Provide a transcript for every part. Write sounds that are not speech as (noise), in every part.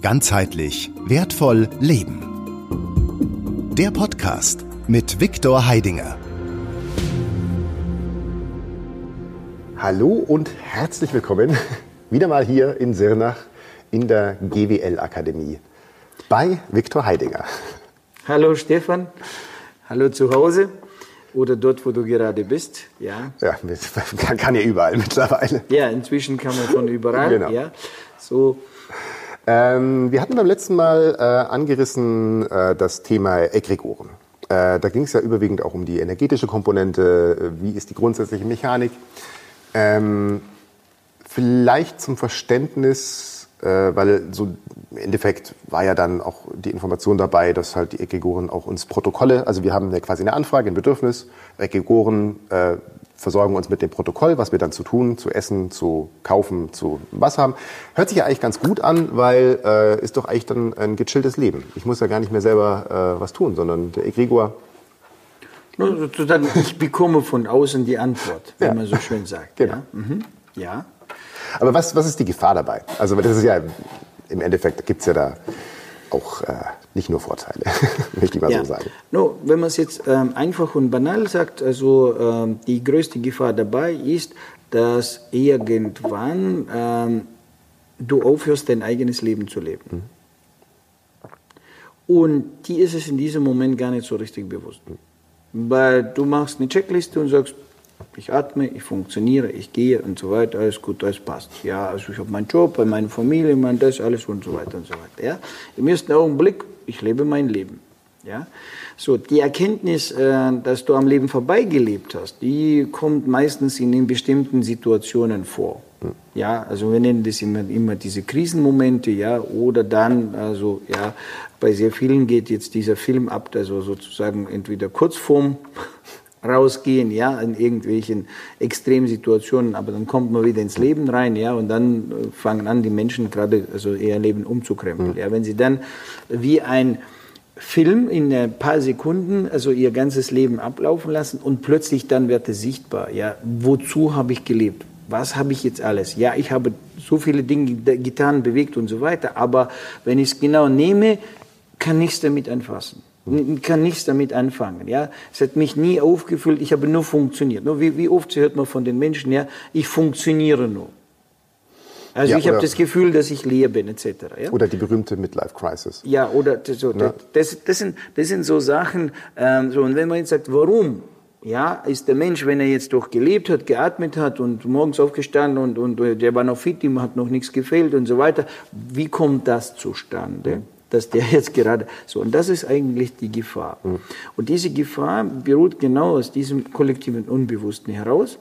Ganzheitlich wertvoll leben. Der Podcast mit Viktor Heidinger. Hallo und herzlich willkommen wieder mal hier in Sirnach in der GWL Akademie bei Viktor Heidinger. Hallo Stefan, hallo zu Hause oder dort, wo du gerade bist. Ja, ja man (laughs) kann ja überall mittlerweile. Ja, inzwischen kann man von überall. genau. Ja, so. Ähm, wir hatten beim letzten Mal äh, angerissen äh, das Thema Egregoren. Äh, da ging es ja überwiegend auch um die energetische Komponente, äh, wie ist die grundsätzliche Mechanik. Ähm, vielleicht zum Verständnis äh, weil so im Endeffekt war ja dann auch die Information dabei, dass halt die Egregoren auch uns Protokolle, also wir haben ja quasi eine Anfrage, ein Bedürfnis, Egregoren äh, versorgen uns mit dem Protokoll, was wir dann zu tun, zu essen, zu kaufen, zu was haben. Hört sich ja eigentlich ganz gut an, weil äh, ist doch eigentlich dann ein gechilltes Leben. Ich muss ja gar nicht mehr selber äh, was tun, sondern der Egregor Sozusagen, ich bekomme von außen die Antwort, ja. man so schön sagt. Genau. Ja. Mhm. ja. Aber was, was ist die Gefahr dabei? Also das ist ja, im Endeffekt gibt es ja da auch äh, nicht nur Vorteile, (laughs) möchte ich mal ja. so sagen. No, wenn man es jetzt ähm, einfach und banal sagt, also ähm, die größte Gefahr dabei ist, dass irgendwann ähm, du aufhörst, dein eigenes Leben zu leben. Mhm. Und die ist es in diesem Moment gar nicht so richtig bewusst. Mhm. Weil du machst eine Checkliste und sagst, ich atme, ich funktioniere, ich gehe und so weiter, alles gut, alles passt. Ja, also ich habe meinen Job, meine Familie, mein das, alles und so weiter und so weiter. Ja, im ersten Augenblick, ich lebe mein Leben. Ja, so die Erkenntnis, äh, dass du am Leben vorbeigelebt hast, die kommt meistens in den bestimmten Situationen vor. Ja, also wir nennen das immer, immer diese Krisenmomente, ja, oder dann, also ja, bei sehr vielen geht jetzt dieser Film ab, also sozusagen entweder kurz vorm rausgehen, ja, in irgendwelchen Extremsituationen, aber dann kommt man wieder ins Leben rein, ja, und dann äh, fangen an, die Menschen gerade also ihr Leben umzukrempeln, mhm. ja, wenn sie dann wie ein Film in ein paar Sekunden, also ihr ganzes Leben ablaufen lassen und plötzlich dann wird es sichtbar, ja, wozu habe ich gelebt? Was habe ich jetzt alles? Ja, ich habe so viele Dinge getan, bewegt und so weiter, aber wenn ich es genau nehme, kann nichts damit anfassen kann nichts damit anfangen. Ja, es hat mich nie aufgefüllt. Ich habe nur funktioniert. Nur wie, wie oft hört man von den Menschen, ja, ich funktioniere nur. Also ja, ich habe das Gefühl, dass ich leer bin, etc. Ja? Oder die berühmte Midlife Crisis. Ja, oder so, ja. Das, das, sind, das sind so Sachen. Ähm, so, und wenn man jetzt sagt, warum? Ja, ist der Mensch, wenn er jetzt doch gelebt hat, geatmet hat und morgens aufgestanden und, und der war noch fit, ihm hat noch nichts gefehlt und so weiter, wie kommt das zustande? Mhm dass der (laughs) jetzt gerade so und das ist eigentlich die Gefahr. Mhm. Und diese Gefahr beruht genau aus diesem kollektiven Unbewussten heraus.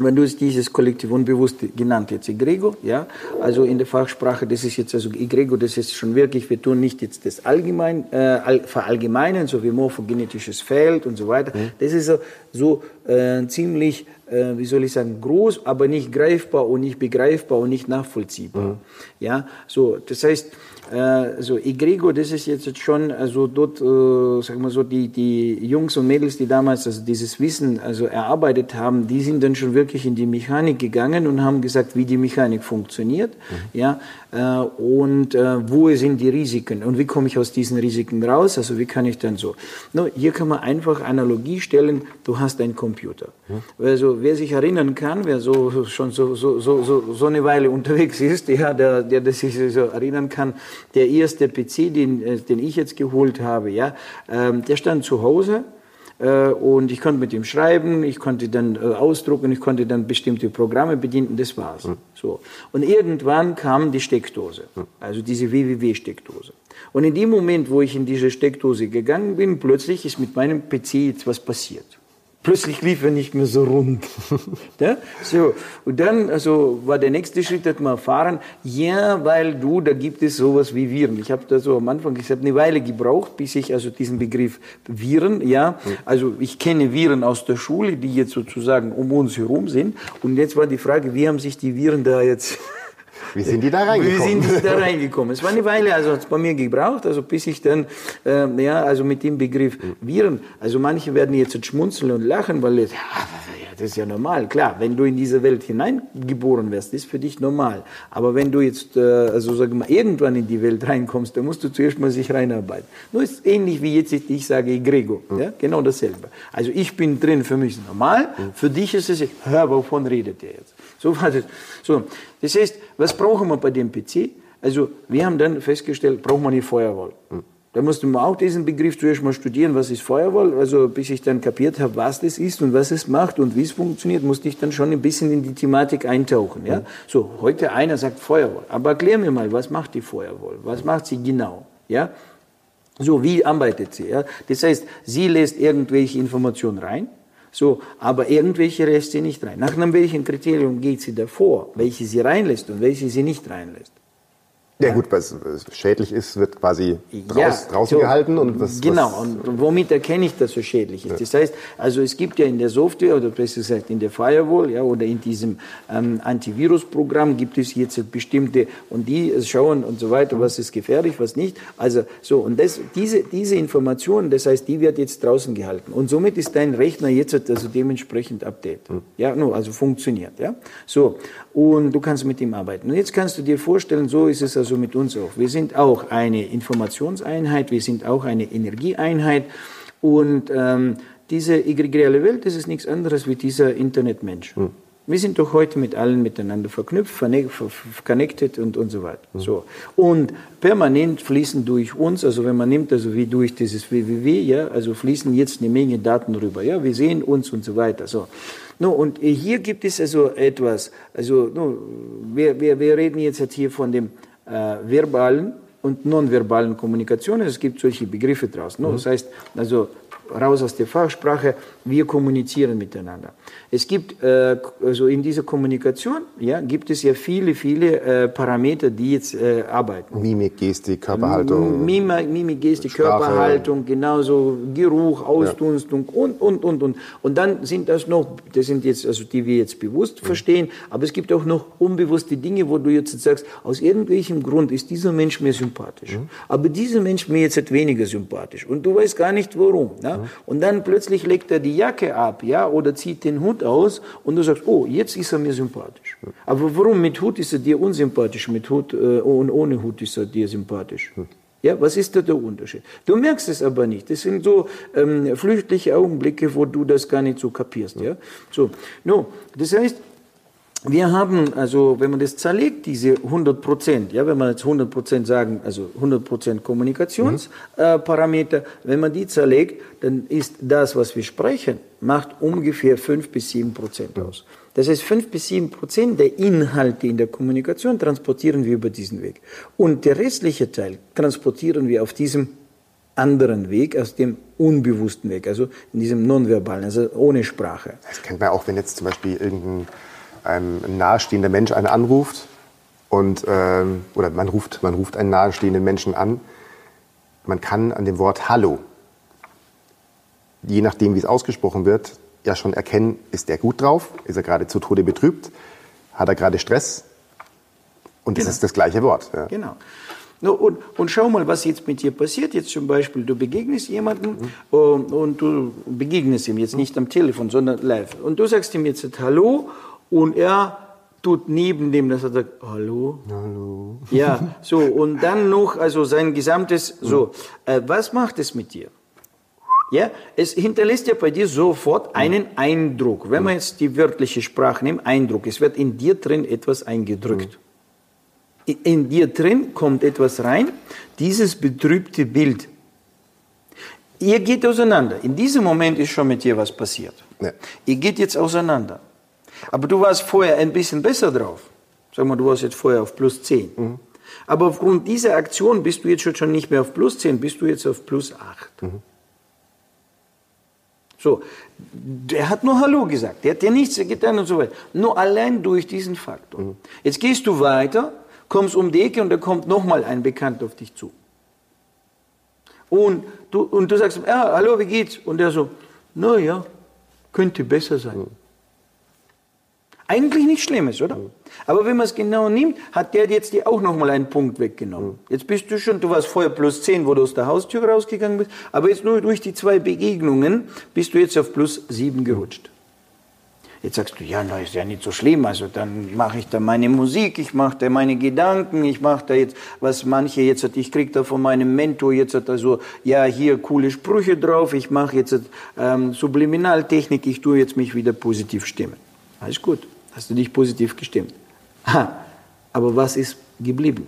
Wenn du dieses kollektiv Unbewusste genannt jetzt Egregor, ja, also in der Fachsprache, das ist jetzt also Egregor, das ist schon wirklich, wir tun nicht jetzt das allgemein, äh, verallgemeinen, so wie morphogenetisches Feld und so weiter. Mhm. Das ist so, so äh, ziemlich, äh, wie soll ich sagen, groß, aber nicht greifbar und nicht begreifbar und nicht nachvollziehbar. Mhm. Ja, so, das heißt, äh, so Egregor, das ist jetzt schon, also dort, äh, sagen wir so, die, die Jungs und Mädels, die damals also dieses Wissen also erarbeitet haben, die sind dann schon wirklich in die Mechanik gegangen und haben gesagt, wie die Mechanik funktioniert, mhm. ja, äh, und äh, wo sind die Risiken und wie komme ich aus diesen Risiken raus, also wie kann ich dann so. No, hier kann man einfach Analogie stellen, du hast einen Computer. Mhm. Also wer sich erinnern kann, wer so schon so, so, so, so, so eine Weile (laughs) unterwegs ist, ja, der, der, der sich so erinnern kann, der erste PC, den, äh, den ich jetzt geholt habe, ja, ähm, der stand zu Hause äh, und ich konnte mit ihm schreiben, ich konnte dann äh, ausdrucken, ich konnte dann bestimmte Programme bedienen, das war's. Mhm. So. Und irgendwann kam die Steckdose, hm. also diese WWW-Steckdose. Und in dem Moment, wo ich in diese Steckdose gegangen bin, plötzlich ist mit meinem PC jetzt was passiert plötzlich lief er nicht mehr so rund. (laughs) ja? so, und dann also war der nächste Schritt, hat man erfahren, ja, weil du, da gibt es sowas wie Viren. Ich habe da so am Anfang, ich habe eine Weile gebraucht, bis ich also diesen Begriff Viren, ja, also ich kenne Viren aus der Schule, die jetzt sozusagen um uns herum sind. Und jetzt war die Frage, wie haben sich die Viren da jetzt wie sind die da reingekommen? Wie sind die da reingekommen? Es war eine Weile, also hat es bei mir gebraucht, also bis ich dann, äh, ja, also mit dem Begriff Viren, also manche werden jetzt schmunzeln und lachen, weil jetzt, ja, das ist ja normal, klar. Wenn du in diese Welt hineingeboren wirst, ist für dich normal. Aber wenn du jetzt, äh, also sag mal, irgendwann in die Welt reinkommst, dann musst du zuerst mal sich reinarbeiten. Nur ist ähnlich wie jetzt ich sage Gregor, mhm. ja, genau dasselbe. Also ich bin drin, für mich ist normal, mhm. für dich ist es, hör, wovon redet ihr jetzt? So war das. So, das heißt, was brauchen wir bei dem PC? Also wir haben dann festgestellt, braucht man eine Firewall. Mhm. Da musste man auch diesen Begriff zuerst mal studieren, was ist Firewall. Also bis ich dann kapiert habe, was das ist und was es macht und wie es funktioniert, musste ich dann schon ein bisschen in die Thematik eintauchen. Ja? So, heute einer sagt Firewall. Aber erklär mir mal, was macht die Firewall? Was macht sie genau? Ja? So, wie arbeitet sie? Ja? Das heißt, sie lässt irgendwelche Informationen rein, so, aber irgendwelche lässt sie nicht rein. Nach einem welchen Kriterium geht sie davor, welche sie reinlässt und welche sie nicht reinlässt? Ja, gut, was schädlich ist, wird quasi draus, ja, draußen so, gehalten. Und was, genau, was, und womit erkenne ich, dass so schädlich ist? Ja. Das heißt, also es gibt ja in der Software, oder besser gesagt in der Firewall, ja, oder in diesem ähm, Antivirusprogramm gibt es jetzt bestimmte, und die schauen und so weiter, was ist gefährlich, was nicht. Also so, und das, diese, diese Information, das heißt, die wird jetzt draußen gehalten. Und somit ist dein Rechner jetzt also dementsprechend update. Mhm. Ja, no, also funktioniert. Ja, so, und du kannst mit ihm arbeiten. Und jetzt kannst du dir vorstellen, so ist es also also mit uns auch. Wir sind auch eine Informationseinheit, wir sind auch eine Energieeinheit und ähm, diese egregiale Welt, das ist nichts anderes wie dieser Internetmensch. Hm. Wir sind doch heute mit allen miteinander verknüpft, connected und, und so weiter. Mhm. So. Und permanent fließen durch uns, also wenn man nimmt, also wie durch dieses www, ja, also fließen jetzt eine Menge Daten rüber. Ja, wir sehen uns und so weiter. So. No, und hier gibt es also etwas, also no, wir, wir, wir reden jetzt hier von dem äh, verbalen und nonverbalen Kommunikation. Es gibt solche Begriffe draußen. Mhm. Das heißt, also raus aus der Fachsprache, wir kommunizieren miteinander. Es gibt äh, also in dieser Kommunikation ja, gibt es ja viele, viele äh, Parameter, die jetzt äh, arbeiten. Mimik, Gestik, Körperhaltung. Mimik, Mimik Gestik, Sprache. Körperhaltung, genauso Geruch, Ausdunstung ja. und, und, und, und. Und dann sind das noch, das sind jetzt, also die wir jetzt bewusst mhm. verstehen, aber es gibt auch noch unbewusste Dinge, wo du jetzt sagst, aus irgendwelchem Grund ist dieser Mensch mir sympathisch. Mhm. Aber dieser Mensch mir jetzt weniger sympathisch. Und du weißt gar nicht warum. Ja? Mhm. Und dann plötzlich legt er die Jacke ab, ja, oder zieht den Hut aus und du sagst, oh, jetzt ist er mir sympathisch. Aber warum mit Hut ist er dir unsympathisch, mit Hut äh, und ohne Hut ist er dir sympathisch? Ja, was ist da der Unterschied? Du merkst es aber nicht. Das sind so ähm, flüchtliche Augenblicke, wo du das gar nicht so kapierst. Ja, so. No, das heißt, wir haben, also wenn man das zerlegt, diese 100 Prozent, ja, wenn man jetzt 100 Prozent sagen, also 100 Prozent Kommunikationsparameter, mhm. äh, wenn man die zerlegt, dann ist das, was wir sprechen, macht ungefähr 5 bis 7 Prozent aus. Das heißt, 5 bis 7 Prozent der Inhalte in der Kommunikation transportieren wir über diesen Weg. Und der restliche Teil transportieren wir auf diesem anderen Weg, aus dem unbewussten Weg, also in diesem nonverbalen, also ohne Sprache. Das kennt man auch, wenn jetzt zum Beispiel irgendein ein nahestehender Mensch einen anruft und ähm, oder man ruft, man ruft einen nahestehenden Menschen an, man kann an dem Wort Hallo, je nachdem wie es ausgesprochen wird, ja schon erkennen, ist der gut drauf, ist er gerade zu Tode betrübt, hat er gerade Stress und genau. das ist das gleiche Wort. Ja. Genau. No, und, und, schau mal, was jetzt mit dir passiert. Jetzt zum Beispiel, du begegnest jemandem mhm. und, und, du begegnest ihm jetzt nicht am Telefon, sondern live. Und du sagst ihm jetzt Hallo und er tut neben dem, dass er sagt, hallo. Hallo. Ja, (laughs) so, und dann noch, also sein gesamtes, so, äh, was macht es mit dir? Ja, es hinterlässt ja bei dir sofort einen Eindruck. Wenn man jetzt die wörtliche Sprache nimmt, Eindruck, es wird in dir drin etwas eingedrückt. In dir drin kommt etwas rein, dieses betrübte Bild. Ihr geht auseinander. In diesem Moment ist schon mit dir was passiert. Ja. Ihr geht jetzt auseinander. Aber du warst vorher ein bisschen besser drauf. Sag mal, du warst jetzt vorher auf plus 10. Mhm. Aber aufgrund dieser Aktion bist du jetzt schon nicht mehr auf plus 10, bist du jetzt auf plus 8. Mhm. So, der hat nur Hallo gesagt, der hat dir nichts getan und so weiter. Nur allein durch diesen Faktor. Mhm. Jetzt gehst du weiter, kommst um die Ecke und da kommt nochmal ein Bekannter auf dich zu. Und du, und du sagst, ja, hallo, wie geht's? Und der so, naja, könnte besser sein. Mhm. Eigentlich nichts Schlimmes, oder? Mhm. Aber wenn man es genau nimmt, hat der jetzt dir auch nochmal einen Punkt weggenommen. Mhm. Jetzt bist du schon, du warst vorher plus 10, wo du aus der Haustür rausgegangen bist, aber jetzt nur durch die zwei Begegnungen bist du jetzt auf plus 7 gerutscht. Jetzt sagst du, ja, na, ist ja nicht so schlimm. Also dann mache ich da meine Musik, ich mache da meine Gedanken, ich mache da jetzt, was manche jetzt hat, ich krieg da von meinem Mentor jetzt hat also, ja, hier coole Sprüche drauf, ich mache jetzt ähm, Subliminaltechnik, ich tue jetzt mich wieder positiv stimmen. Alles gut, hast du dich positiv gestimmt. Ha, aber was ist geblieben?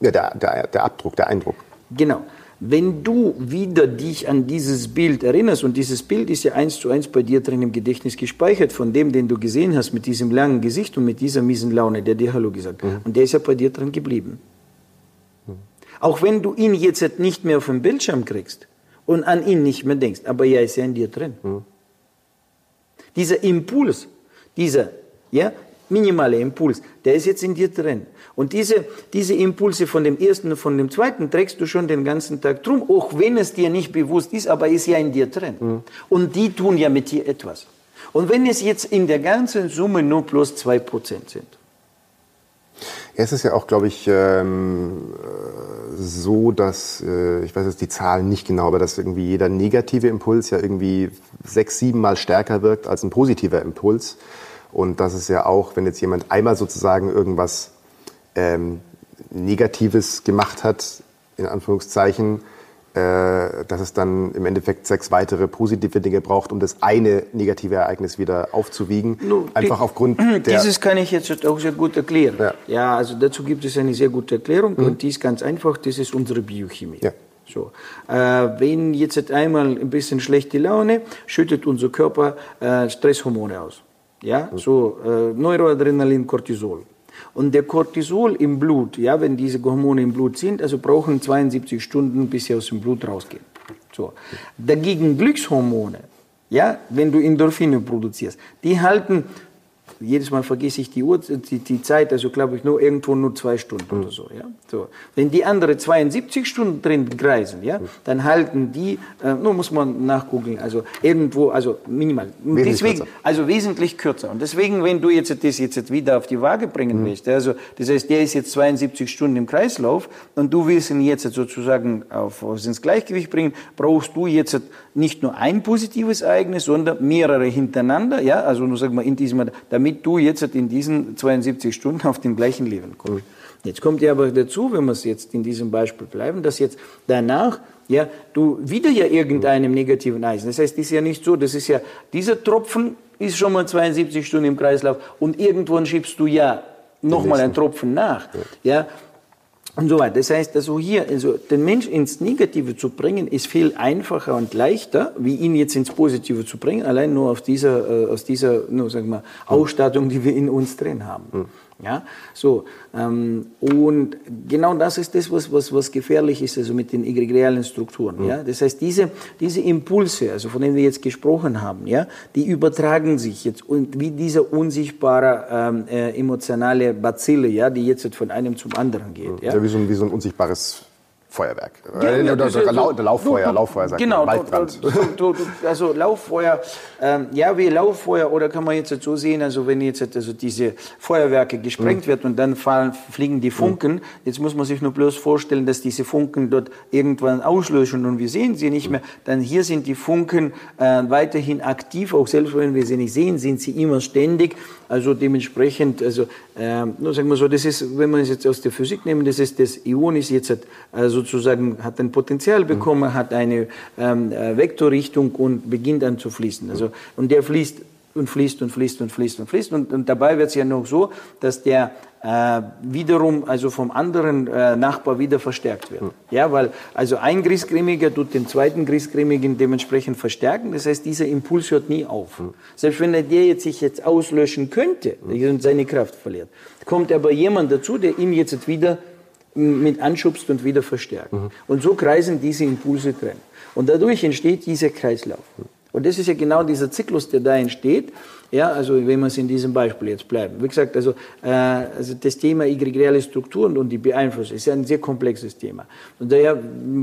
Ja, der, der, der Abdruck, der Eindruck. Genau. Wenn du wieder dich an dieses Bild erinnerst, und dieses Bild ist ja eins zu eins bei dir drin im Gedächtnis gespeichert, von dem, den du gesehen hast, mit diesem langen Gesicht und mit dieser miesen Laune, der dir Hallo gesagt hat. Mhm. Und der ist ja bei dir drin geblieben. Mhm. Auch wenn du ihn jetzt nicht mehr auf dem Bildschirm kriegst und an ihn nicht mehr denkst, aber er ist ja in dir drin. Mhm. Dieser Impuls, dieser ja, minimale Impuls, der ist jetzt in dir drin. Und diese, diese Impulse von dem ersten und von dem zweiten trägst du schon den ganzen Tag drum, auch wenn es dir nicht bewusst ist, aber ist ja in dir drin. Mhm. Und die tun ja mit dir etwas. Und wenn es jetzt in der ganzen Summe nur plus zwei Prozent sind. Ja, es ist ja auch, glaube ich, ähm, so, dass, äh, ich weiß jetzt die Zahlen nicht genau, aber dass irgendwie jeder negative Impuls ja irgendwie sechs, sieben Mal stärker wirkt als ein positiver Impuls. Und das ist ja auch, wenn jetzt jemand einmal sozusagen irgendwas ähm, Negatives gemacht hat, in Anführungszeichen, äh, dass es dann im Endeffekt sechs weitere positive Dinge braucht, um das eine negative Ereignis wieder aufzuwiegen. No, Einfach die, aufgrund (clears throat) der Dieses kann ich jetzt auch sehr gut erklären. Ja. ja, also dazu gibt es eine sehr gute Erklärung mhm. und die ist ganz einfach, das ist unsere Biochemie. Ja. So. Äh, wenn jetzt einmal ein bisschen schlechte Laune, schüttet unser Körper äh, Stresshormone aus. Ja, mhm. so äh, Neuroadrenalin, Cortisol. Und der Cortisol im Blut, ja, wenn diese Hormone im Blut sind, also brauchen 72 Stunden, bis sie aus dem Blut rausgehen. So. Dagegen Glückshormone, ja, wenn du Endorphine produzierst, die halten jedes Mal vergesse ich die, Uhr, die, die Zeit, also glaube ich nur irgendwo nur zwei Stunden mhm. oder so, ja. So. Wenn die andere 72 Stunden drin kreisen, ja, mhm. dann halten die, äh, nur muss man nachgucken, also irgendwo, also minimal. Wesentlich deswegen, kürzer. also wesentlich kürzer. Und deswegen, wenn du jetzt das jetzt wieder auf die Waage bringen mhm. willst, also das heißt, der ist jetzt 72 Stunden im Kreislauf und du willst ihn jetzt sozusagen auf, ins Gleichgewicht bringen, brauchst du jetzt nicht nur ein positives Ereignis, sondern mehrere hintereinander, ja, also nur sag mal in diesem, damit du jetzt in diesen 72 Stunden auf den gleichen Level kommst. Jetzt kommt ja aber dazu, wenn wir es jetzt in diesem Beispiel bleiben, dass jetzt danach ja, du wieder ja irgendeinem negativen Eisen. Das heißt, es ist ja nicht so, das ist ja, dieser Tropfen ist schon mal 72 Stunden im Kreislauf und irgendwann schiebst du ja nochmal einen Tropfen nach. Ja, und so weiter. Das heißt, also hier, also den Mensch ins Negative zu bringen, ist viel einfacher und leichter, wie ihn jetzt ins Positive zu bringen, allein nur auf dieser, äh, aus dieser, nur sagen wir, Ausstattung, die wir in uns drin haben. Mhm. Ja, so. Ähm, und genau das ist das, was, was, was gefährlich ist, also mit den egregialen Strukturen. Mhm. Ja, das heißt, diese, diese Impulse, also von denen wir jetzt gesprochen haben, ja, die übertragen sich jetzt und wie dieser unsichtbare ähm, äh, emotionale Bazille, ja, die jetzt von einem zum anderen geht. Mhm. Ja, ja wie, so ein, wie so ein unsichtbares Feuerwerk. Ja, ja, oder, oder, oder, oder Lauffeuer, du, Lauffeuer sagt genau, man, Du, also Lauffeuer, ähm, ja wie Lauffeuer oder kann man jetzt so sehen, also wenn jetzt also diese Feuerwerke gesprengt mhm. wird und dann fallen, fliegen die Funken, mhm. jetzt muss man sich nur bloß vorstellen, dass diese Funken dort irgendwann auslöschen und wir sehen sie nicht mhm. mehr, dann hier sind die Funken äh, weiterhin aktiv, auch selbst wenn wir sie nicht sehen, sind sie immer ständig, also dementsprechend, also äh, nur sagen wir so, das ist, wenn man es jetzt aus der Physik nehmen, das ist das Ion ist jetzt also sozusagen hat ein Potenzial bekommen, mhm. hat eine ähm, äh, Vektorrichtung und beginnt dann zu fließen. Also, und der fließt und fließt und fließt und fließt und fließt. Und, und dabei wird es ja noch so, dass der äh, wiederum also vom anderen äh, Nachbar wieder verstärkt wird. Mhm. Ja, weil also ein Grießcremiger tut den zweiten Grießcremigen dementsprechend verstärken. Das heißt, dieser Impuls hört nie auf. Mhm. Selbst wenn der jetzt sich jetzt auslöschen könnte und seine Kraft verliert, kommt aber jemand dazu, der ihn jetzt wieder mit anschubst und wieder verstärkt. Und so kreisen diese Impulse drin. Und dadurch entsteht dieser Kreislauf. Und das ist ja genau dieser Zyklus, der da entsteht. Ja, also wenn wir es in diesem Beispiel jetzt bleiben. Wie gesagt, also, äh, also das Thema egregiale Strukturen und die Beeinflussung ist ja ein sehr komplexes Thema. Und daher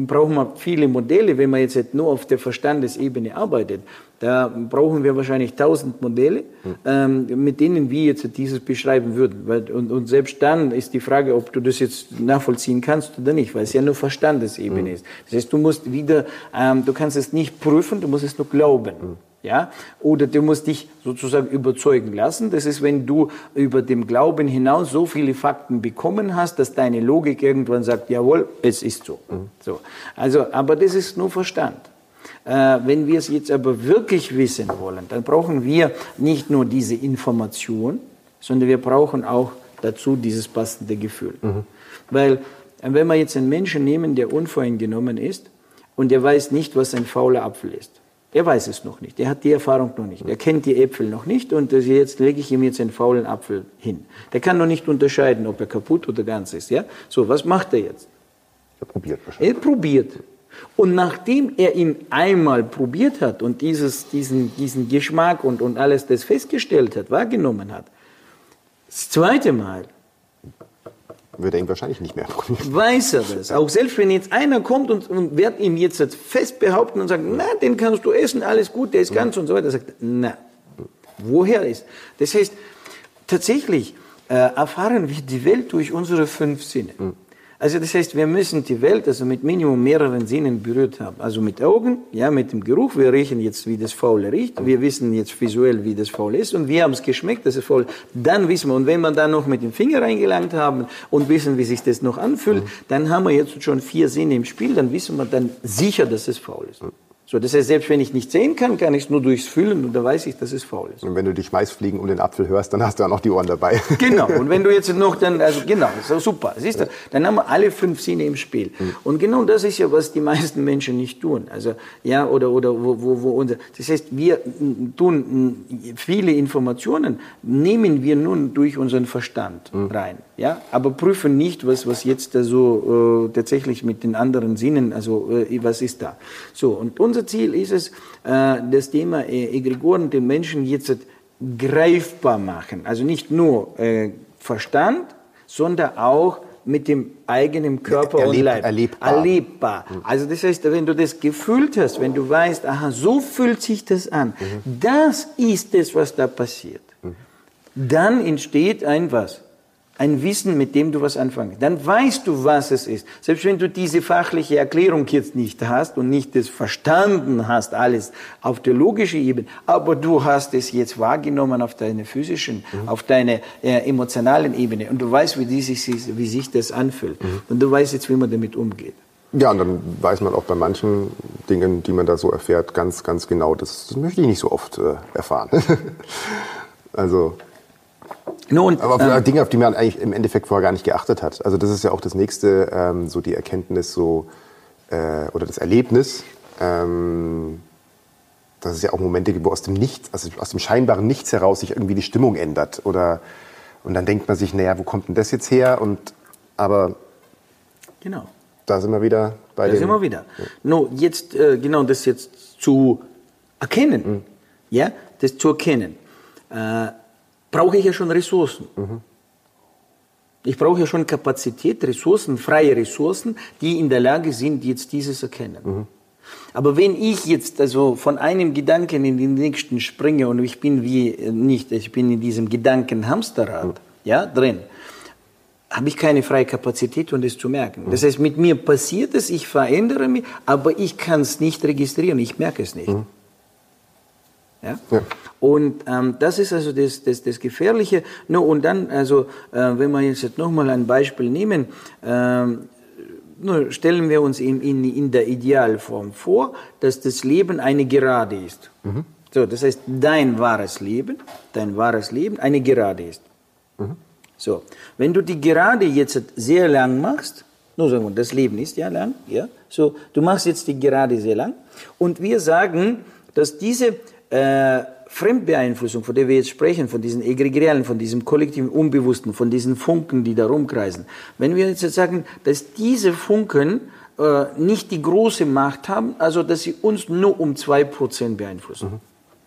brauchen wir viele Modelle, wenn man jetzt nur auf der Verstandesebene arbeitet. Da brauchen wir wahrscheinlich tausend Modelle, ähm, mit denen wir jetzt dieses beschreiben würden. Und, und, selbst dann ist die Frage, ob du das jetzt nachvollziehen kannst oder nicht, weil es ja nur Verstandesebene mhm. ist. Das heißt, du musst wieder, ähm, du kannst es nicht prüfen, du musst es nur glauben. Mhm. Ja? Oder du musst dich sozusagen überzeugen lassen. Das ist, wenn du über dem Glauben hinaus so viele Fakten bekommen hast, dass deine Logik irgendwann sagt, jawohl, es ist so. Mhm. so. Also, aber das ist nur Verstand. Äh, wenn wir es jetzt aber wirklich wissen wollen, dann brauchen wir nicht nur diese Information, sondern wir brauchen auch dazu dieses passende Gefühl. Mhm. Weil, äh, wenn wir jetzt einen Menschen nehmen, der unvoreingenommen ist und der weiß nicht, was ein fauler Apfel ist, er weiß es noch nicht. Er hat die Erfahrung noch nicht. Er kennt die Äpfel noch nicht und jetzt lege ich ihm jetzt einen faulen Apfel hin. Der kann noch nicht unterscheiden, ob er kaputt oder ganz ist. Ja? So, was macht er jetzt? Er probiert wahrscheinlich. Er probiert. Und nachdem er ihn einmal probiert hat und dieses, diesen, diesen Geschmack und, und alles das festgestellt hat, wahrgenommen hat, das zweite Mal wird er ihn wahrscheinlich nicht mehr probieren. Weiß er das. Auch selbst wenn jetzt einer kommt und, und wird ihm jetzt fest behaupten und sagt, na, den kannst du essen, alles gut, der ist ganz und so weiter, sagt, na, woher ist? Das heißt, tatsächlich äh, erfahren wir die Welt durch unsere fünf Sinne. Mhm. Also das heißt, wir müssen die Welt also mit Minimum mehreren Sinnen berührt haben. Also mit Augen, ja, mit dem Geruch. Wir riechen jetzt, wie das Faule riecht. Wir wissen jetzt visuell, wie das Faul ist. Und wir haben es geschmeckt, das ist faul. Dann wissen wir, und wenn wir dann noch mit dem Finger reingelangt haben und wissen, wie sich das noch anfühlt, mhm. dann haben wir jetzt schon vier Sinne im Spiel. Dann wissen wir dann sicher, dass es faul ist. Mhm. So, das heißt, selbst wenn ich nicht sehen kann, kann ich es nur durchs Fühlen und da weiß ich, dass es faul ist. Und wenn du die Schmeißfliegen um den Apfel hörst, dann hast du auch noch die Ohren dabei. (laughs) Genau. Und wenn du jetzt noch (laughs) dann, also genau, so super. Siehst du, dann haben wir alle fünf Sinne im Spiel. Mhm. Und genau das ist ja, was die meisten Menschen nicht tun. Also, ja, oder, oder, wo, wo, wo unser, das heißt, wir tun viele Informationen, nehmen wir nun durch unseren Verstand mhm. rein. Ja, aber prüfen nicht, was, was jetzt da so äh, tatsächlich mit den anderen Sinnen, also äh, was ist da. So, und unser Ziel ist es, äh, das Thema äh, Egregoren den Menschen jetzt greifbar machen. Also nicht nur äh, Verstand, sondern auch mit dem eigenen Körper Erleb, und Leib. Erlebbar. Erlebbar. Mhm. Also das heißt, wenn du das gefühlt hast, wenn du weißt, aha, so fühlt sich das an, mhm. das ist es, was da passiert. Mhm. Dann entsteht ein was? Ein Wissen, mit dem du was anfangen. Dann weißt du, was es ist. Selbst wenn du diese fachliche Erklärung jetzt nicht hast und nicht das verstanden hast, alles auf der logischen Ebene, aber du hast es jetzt wahrgenommen auf deiner physischen, mhm. auf deiner äh, emotionalen Ebene und du weißt, wie, sich, wie sich das anfühlt. Mhm. Und du weißt jetzt, wie man damit umgeht. Ja, und dann weiß man auch bei manchen Dingen, die man da so erfährt, ganz, ganz genau, das, das möchte ich nicht so oft äh, erfahren. (laughs) also nun, Aber ähm, Dinge, auf die man eigentlich im Endeffekt vorher gar nicht geachtet hat. Also das ist ja auch das nächste, ähm, so die Erkenntnis so äh, oder das Erlebnis, ähm, dass es ja auch Momente gibt, wo aus dem Nichts, also aus dem scheinbaren Nichts heraus sich irgendwie die Stimmung ändert. Oder und dann denkt man sich, naja, wo kommt denn das jetzt her? Und aber genau. Da sind wir wieder bei Da sind wir wieder. Ja. No, jetzt äh, genau das jetzt zu erkennen, mhm. ja, das zu erkennen. Äh, brauche ich ja schon Ressourcen. Mhm. Ich brauche ja schon Kapazität, Ressourcen, freie Ressourcen, die in der Lage sind, jetzt dieses erkennen. Mhm. Aber wenn ich jetzt also von einem Gedanken in den nächsten springe und ich bin wie äh, nicht, ich bin in diesem Gedankenhamsterrad, mhm. ja, drin, habe ich keine freie Kapazität, um das zu merken. Das heißt, mit mir passiert es, ich verändere mich, aber ich kann es nicht registrieren, ich merke es nicht. Mhm. Ja? ja. Und ähm, das ist also das, das, das Gefährliche. No, und dann, also, äh, wenn wir jetzt nochmal ein Beispiel nehmen, ähm, nur stellen wir uns in, in, in der Idealform vor, dass das Leben eine Gerade ist. Mhm. So, das heißt, dein wahres Leben, dein wahres Leben eine Gerade ist. Mhm. So, wenn du die Gerade jetzt sehr lang machst, nur sagen wir, das Leben ist ja lang, ja, so, du machst jetzt die Gerade sehr lang und wir sagen, dass diese äh, Fremdbeeinflussung, von der wir jetzt sprechen, von diesen egregialen, von diesem kollektiven Unbewussten, von diesen Funken, die da rumkreisen, wenn wir jetzt sagen, dass diese Funken äh, nicht die große Macht haben, also dass sie uns nur um zwei Prozent beeinflussen. Mhm.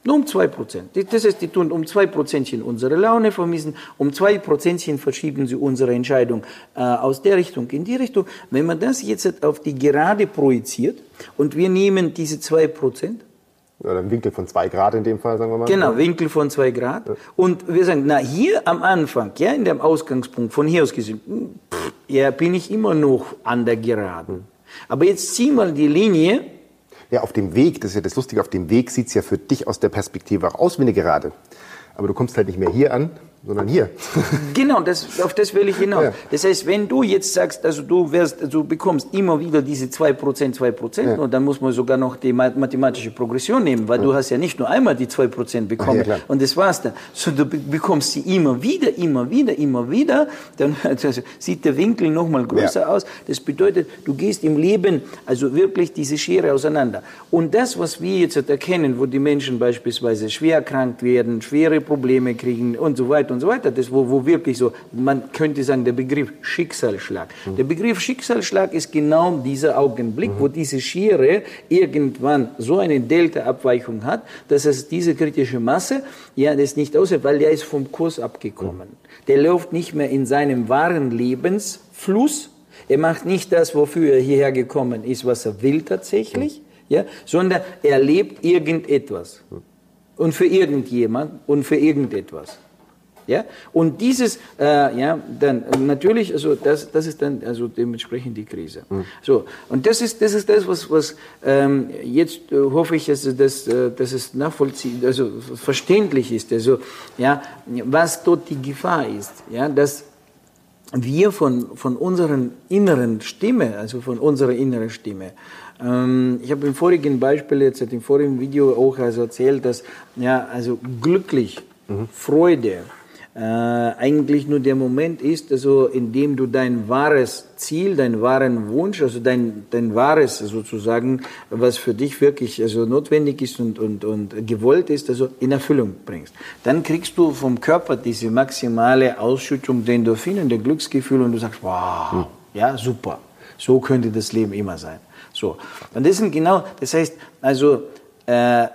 Nur um zwei Prozent. Das heißt, die tun um zwei Prozentchen unsere Laune vermissen, um zwei Prozentchen verschieben sie unsere Entscheidung äh, aus der Richtung in die Richtung. Wenn man das jetzt auf die Gerade projiziert und wir nehmen diese zwei Prozent oder ein Winkel von zwei Grad in dem Fall, sagen wir mal. Genau, Winkel von zwei Grad. Ja. Und wir sagen, na, hier am Anfang, ja, in dem Ausgangspunkt, von hier aus gesehen, ja, bin ich immer noch an der Geraden. Hm. Aber jetzt zieh mal die Linie Ja, auf dem Weg, das ist ja das Lustige, auf dem Weg sieht es ja für dich aus der Perspektive auch aus wie eine Gerade. Aber du kommst halt nicht mehr hier an, sondern hier. (laughs) Genau, das, auf das will ich hinaus. Ja. Das heißt, wenn du jetzt sagst, also du wirst, du bekommst immer wieder diese 2%, 2%, ja. und dann muss man sogar noch die mathematische Progression nehmen, weil ja. du hast ja nicht nur einmal die 2% bekommen Ach, und das war's dann. So, du bekommst sie immer wieder, immer wieder, immer wieder, dann (laughs) also, sieht der Winkel nochmal größer aus. Das bedeutet, du gehst im Leben also wirklich diese Schere auseinander. Und das, was wir jetzt erkennen, wo die Menschen beispielsweise schwer erkrankt werden, schwere Probleme kriegen und so weiter, weiter und so weiter. Das, wo, wo wirklich so, man könnte sagen, der Begriff Schicksalsschlag. Mhm. Der Begriff Schicksalsschlag ist genau dieser Augenblick, mhm. wo diese Schere irgendwann so eine Delta-Abweichung hat, dass es diese kritische Masse, ja, das nicht aushält, weil der ist vom Kurs abgekommen. Mhm. Der läuft nicht mehr in seinem wahren Lebensfluss. Er macht nicht das, wofür er hierher gekommen ist, was er will tatsächlich, ja, sondern er lebt irgendetwas. Und für irgendjemand und für irgendetwas. Ja? Und dieses, äh, ja, dann natürlich, also das, das ist dann also dementsprechend die Krise. Mhm. So, und das ist, das ist das, was, was ähm, jetzt äh, hoffe ich, also, dass, äh, dass es nachvollziehbar, also verständlich ist, also, ja, was dort die Gefahr ist, ja, dass wir von, von unseren inneren Stimme, also von unserer inneren Stimme, ähm, ich habe im vorigen Beispiel, jetzt im vorigen Video auch also erzählt, dass ja, also glücklich, mhm. Freude, äh, eigentlich nur der Moment ist, also in dem du dein wahres Ziel, deinen wahren Wunsch, also dein, dein wahres sozusagen, was für dich wirklich also notwendig ist und, und, und gewollt ist, also in Erfüllung bringst. Dann kriegst du vom Körper diese maximale Ausschüttung der Endorphinen, der Glücksgefühle und du sagst, wow, hm. ja, super. So könnte das Leben immer sein. So. Und das sind genau, das heißt, also, äh,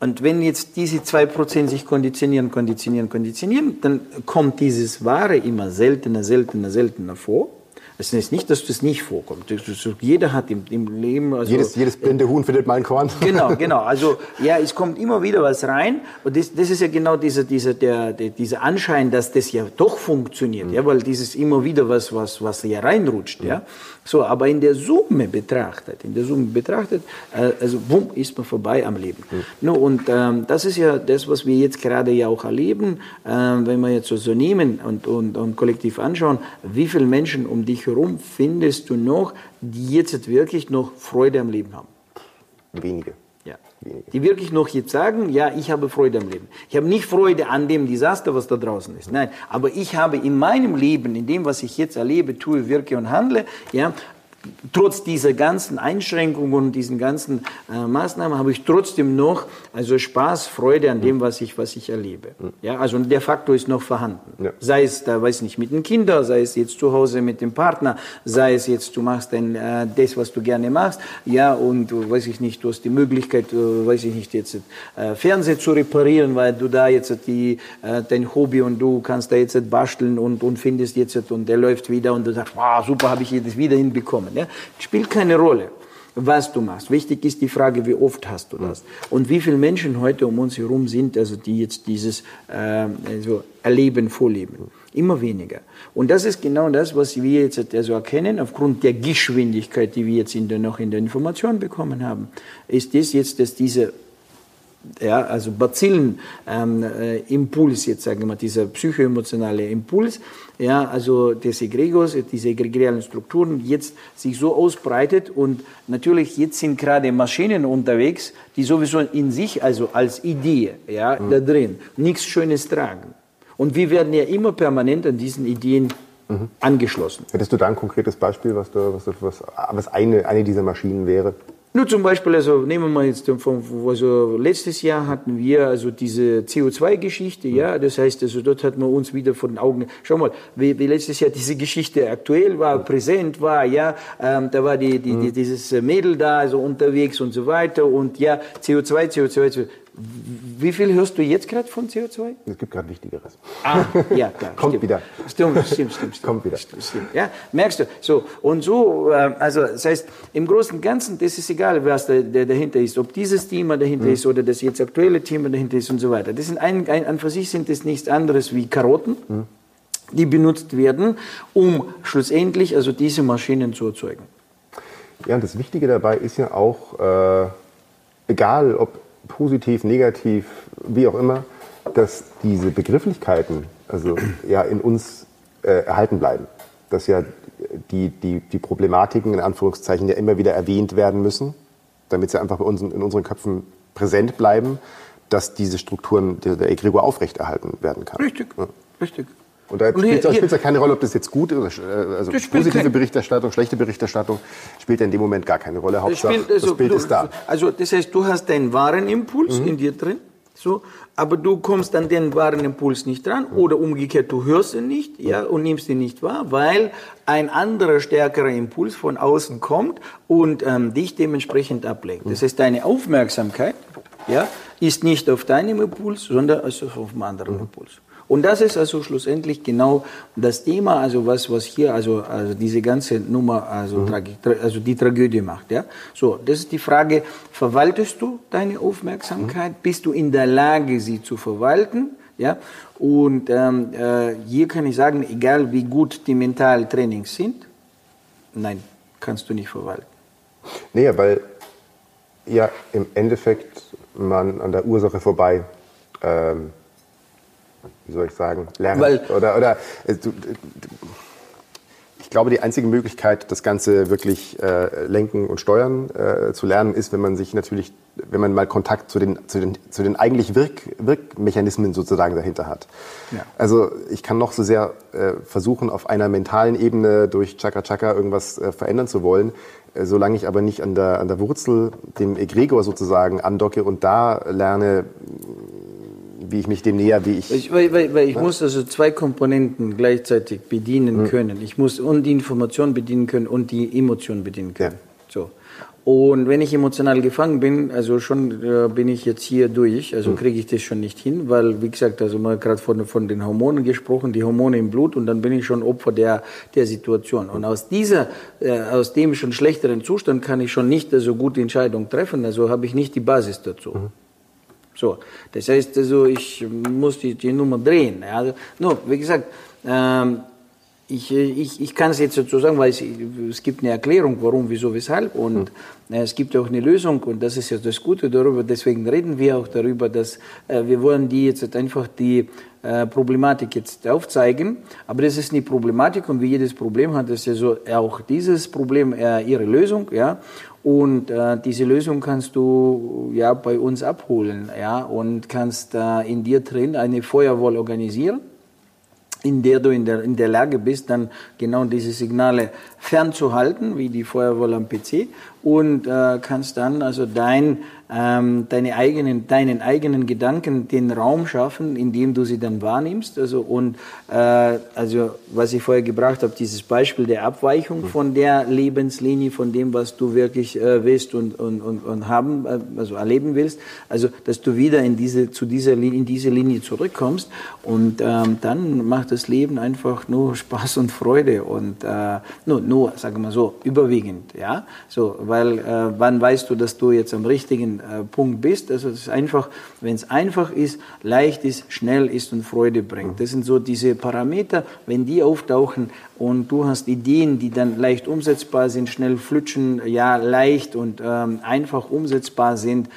und wenn jetzt diese zwei Prozent sich konditionieren, konditionieren, konditionieren, dann kommt dieses Wahre immer seltener, seltener, seltener vor. Es ist nicht, dass das nicht vorkommt. Jeder hat im, im Leben. Also, jedes, jedes blinde Huhn findet mal ein Korn. Genau, (laughs) genau. Also ja, es kommt immer wieder was rein. Und das, das ist ja genau dieser, dieser, der, der, dieser Anschein, dass das ja doch funktioniert. Mhm. Ja, weil dieses immer wieder was, was, was hier reinrutscht. Mhm. Ja. So, aber in der Summe betrachtet, in der Summe betrachtet, äh, also bumm, ist man vorbei am Leben. Mhm. No, und ähm, das ist ja das, was wir jetzt gerade ja auch erleben, äh, wenn wir jetzt so, so nehmen und, und, und kollektiv anschauen, wie viele Menschen um dich herum findest du noch, die jetzt wirklich noch Freude am Leben haben? Wenige. Ja. Wenige. Die wirklich noch jetzt sagen, ja, ich habe Freude am Leben. Ich habe nicht Freude an dem Desaster, was da draußen ist. Nein, aber ich habe in meinem Leben, in dem, was ich jetzt erlebe, tue, wirke und handle, ja, trotz dieser ganzen Einschränkungen und diesen ganzen äh, Maßnahmen habe ich trotzdem noch also Spaß, Freude an dem, was ich, was ich erlebe. Ja, also der Faktor ist noch vorhanden. Ja. Sei es da, weiß nicht, mit den Kindern, sei es jetzt zu Hause mit dem Partner, sei es jetzt, du machst ein, äh, das, was du gerne machst, ja, und du, weiß ich nicht, du hast die Möglichkeit, äh, weiß ich nicht, jetzt äh, Fernseher zu reparieren, weil du da jetzt die, äh, dein Hobby und du kannst da jetzt basteln und, und findest jetzt und der läuft wieder und du sagst, wow, super, habe ich das wieder hinbekommen. Ja? Spielt keine Rolle, was du machst. Wichtig ist die Frage, wie oft hast du das? Und wie viele Menschen heute um uns herum sind, also die jetzt dieses äh, also erleben, vorleben. Immer weniger. Und das ist genau das, was wir jetzt also erkennen, aufgrund der Geschwindigkeit, die wir jetzt in der, noch in der Information bekommen haben, ist das jetzt, dass diese ja, also Bazillen ähm, äh, jetzt sagen wir mal, dieser psychoemotionale Impuls, ja, also des Egregors, diese egregialen Strukturen jetzt sich so ausbreitet und natürlich jetzt sind gerade Maschinen unterwegs, die sowieso in sich, also als Idee, ja, mhm. da drin, nichts Schönes tragen. Und wir werden ja immer permanent an diesen Ideen mhm. angeschlossen. Hättest du da ein konkretes Beispiel, was, da, was, was, was eine, eine dieser Maschinen wäre? Nur zum Beispiel, also nehmen wir mal jetzt von, also letztes Jahr hatten wir also diese CO2-Geschichte, ja, das heißt, also dort hat man uns wieder von den Augen, schau mal, wie, wie letztes Jahr diese Geschichte aktuell war, präsent war, ja, ähm, da war die, die, die, dieses Mädel da, also unterwegs und so weiter und ja, CO2, CO2, CO2 wie viel hörst du jetzt gerade von CO2? Es gibt gerade Wichtigeres. Ah, ja, klar. (laughs) Kommt stimmt. wieder. Stimmt, stimmt, stimmt. Kommt wieder. Stimmt, ja, merkst du. So, und so, äh, also, das heißt, im Großen und Ganzen, das ist egal, was da, der dahinter ist. Ob dieses Thema dahinter mhm. ist oder das jetzt aktuelle Thema dahinter ist und so weiter. Das sind ein, ein, an für sich sind das nichts anderes wie Karotten. Mhm. Die benutzt werden, um schlussendlich also diese Maschinen zu erzeugen. Ja, und das Wichtige dabei ist ja auch, äh egal ob positiv, negativ, wie auch immer, dass diese Begrifflichkeiten also ja in uns äh, erhalten bleiben. Dass ja die, die, die Problematiken in Anführungszeichen ja immer wieder erwähnt werden müssen, damit sie einfach bei uns in unseren Köpfen präsent bleiben, dass diese Strukturen der, der Egregor aufrechterhalten werden kann. Richtig, ja. richtig. Und da spielt es ja keine Rolle, ob das jetzt gut ist, äh, also positive Berichterstattung, schlechte Berichterstattung, spielt ja in dem Moment gar keine Rolle. Hauptsache, spielt, also, das Bild du, ist da. Also das heißt, du hast deinen wahren Impuls mhm. in dir drin, so, aber du kommst an den wahren Impuls nicht dran mhm. oder umgekehrt, du hörst ihn nicht ja, und nimmst ihn nicht wahr, weil ein anderer, stärkerer Impuls von außen kommt und ähm, dich dementsprechend ablenkt. Das heißt, deine Aufmerksamkeit ja, ist nicht auf deinem Impuls, sondern also auf einem anderen mhm. Impuls. Und das ist also schlussendlich genau das Thema, also was, was hier, also, also diese ganze Nummer, also, mhm. also die Tragödie macht, ja. So, das ist die Frage, verwaltest du deine Aufmerksamkeit? Mhm. Bist du in der Lage, sie zu verwalten? Ja, und ähm, äh, hier kann ich sagen, egal wie gut die Mentaltrainings sind, nein, kannst du nicht verwalten. Nee, weil ja im Endeffekt man an der Ursache vorbei ähm, wie soll ich sagen, lernen. Weil oder, oder äh, du, ich glaube, die einzige Möglichkeit, das Ganze wirklich äh, lenken und steuern äh, zu lernen, ist, wenn man sich natürlich, wenn man mal Kontakt zu den, zu den, zu den eigentlich Wirk, Wirkmechanismen sozusagen dahinter hat. Ja. Also ich kann noch so sehr äh, versuchen, auf einer mentalen Ebene durch Chaka Chaka irgendwas äh, verändern zu wollen, äh, solange ich aber nicht an der, an der Wurzel, dem Egregor sozusagen andocke und da lerne, wie ich mich dem näher, wie ich. ich weil, weil, weil ich ja? muss also zwei Komponenten gleichzeitig bedienen mhm. können. Ich muss und die Information bedienen können und die Emotion bedienen können. Ja. So. Und wenn ich emotional gefangen bin, also schon äh, bin ich jetzt hier durch, also mhm. kriege ich das schon nicht hin, weil, wie gesagt, also mal gerade von, von den Hormonen gesprochen, die Hormone im Blut und dann bin ich schon Opfer der, der Situation. Und aus dieser, äh, aus dem schon schlechteren Zustand kann ich schon nicht so also gute Entscheidungen treffen, also habe ich nicht die Basis dazu. Mhm. So, das heißt also, ich muss die, die Nummer drehen. Also, no, wie gesagt, ähm, ich, ich, ich kann es jetzt dazu sagen, weil es, es gibt eine Erklärung, warum, wieso, weshalb und mhm. äh, es gibt auch eine Lösung und das ist ja das Gute darüber. Deswegen reden wir auch darüber, dass äh, wir wollen die jetzt einfach die äh, Problematik jetzt aufzeigen. Aber das ist eine Problematik und wie jedes Problem hat es ja so auch dieses Problem äh, ihre Lösung, ja. Und äh, diese Lösung kannst du ja bei uns abholen, ja, und kannst äh, in dir drin eine Feuerwehr organisieren, in der du in der, in der Lage bist, dann genau diese Signale fernzuhalten, wie die Feuerwehr am PC, und äh, kannst dann also dein ähm, deine eigenen, deinen eigenen Gedanken den Raum schaffen, in dem du sie dann wahrnimmst. Also, und äh, also was ich vorher gebracht habe, dieses Beispiel der Abweichung von der Lebenslinie, von dem, was du wirklich äh, willst und, und, und, und haben, äh, also erleben willst. Also, dass du wieder in diese, zu dieser, in diese Linie zurückkommst. Und ähm, dann macht das Leben einfach nur Spaß und Freude und äh, nur, nur, sagen wir mal so, überwiegend. Ja, so, weil äh, wann weißt du, dass du jetzt am richtigen äh, Punkt bist. Also es ist einfach, wenn es einfach ist, leicht ist, schnell ist und Freude bringt. Das sind so diese Parameter, wenn die auftauchen und du hast Ideen, die dann leicht umsetzbar sind, schnell flutschen, ja leicht und ähm, einfach umsetzbar sind,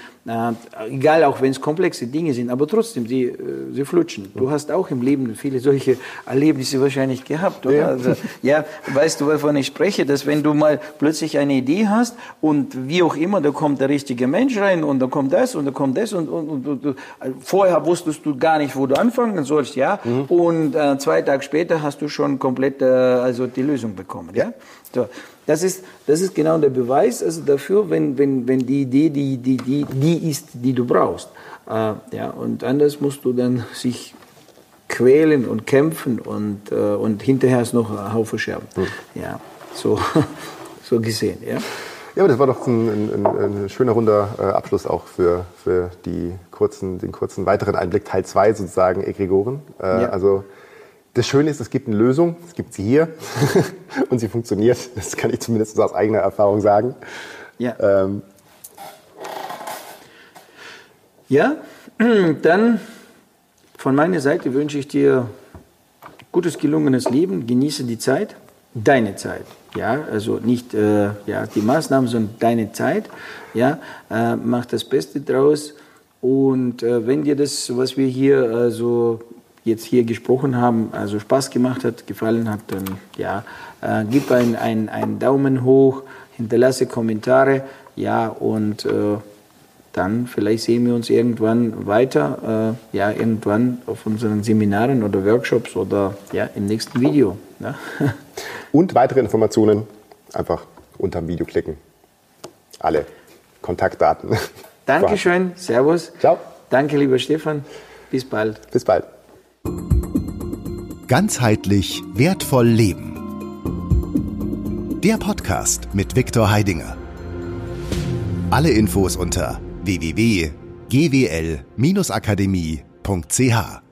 egal, auch wenn es komplexe Dinge sind, aber trotzdem, sie, äh, sie flutschen. Du hast auch im Leben viele solche Erlebnisse wahrscheinlich gehabt, oder? Ja. Also, ja, weißt du, wovon ich spreche, dass wenn du mal plötzlich eine Idee hast und wie auch immer, da kommt der richtige Mensch rein und da kommt das und da kommt das und, und, und, und vorher wusstest du gar nicht, wo du anfangen sollst, ja, mhm. und äh, zwei Tage später hast du schon komplett äh, also die Lösung bekommen, ja. So. Das ist, das ist genau der Beweis also dafür, wenn, wenn, wenn die Idee die, die, die, die ist, die du brauchst. Äh, ja, und anders musst du dann sich quälen und kämpfen und, äh, und hinterher ist noch ein Haufen Scherben. Mhm. Ja, so, (laughs) so gesehen. Ja. Ja, aber das war doch ein, ein, ein schöner runder äh, Abschluss auch für, für die kurzen, den kurzen weiteren Einblick, Teil 2 sozusagen, Egregoren. Äh, ja. Also das Schöne ist, es gibt eine Lösung, es gibt sie hier (laughs) und sie funktioniert. Das kann ich zumindest aus eigener Erfahrung sagen. Ja. Ähm. Ja, (clears throat) dann von meiner Seite wünsche ich dir gutes, gelungenes Leben, genieße die Zeit. deine Zeit. Ja, also nicht äh, ja, die Maßnahmen, sondern deine Zeit. Ja, äh, mach das Beste draus. Und äh, wenn dir das, was wir hier also jetzt hier gesprochen haben, also Spaß gemacht hat, gefallen hat, dann ja, äh, gib einen ein Daumen hoch, hinterlasse Kommentare, ja, und äh, dann vielleicht sehen wir uns irgendwann weiter, äh, ja, irgendwann auf unseren Seminaren oder Workshops oder ja, im nächsten Video. Ja. (laughs) Und weitere Informationen einfach unter dem Video klicken. Alle Kontaktdaten. Dankeschön, (laughs) Servus. Ciao. Danke, lieber Stefan. Bis bald. Bis bald. Ganzheitlich wertvoll leben. Der Podcast mit Viktor Heidinger. Alle Infos unter www.gwl-akademie.ch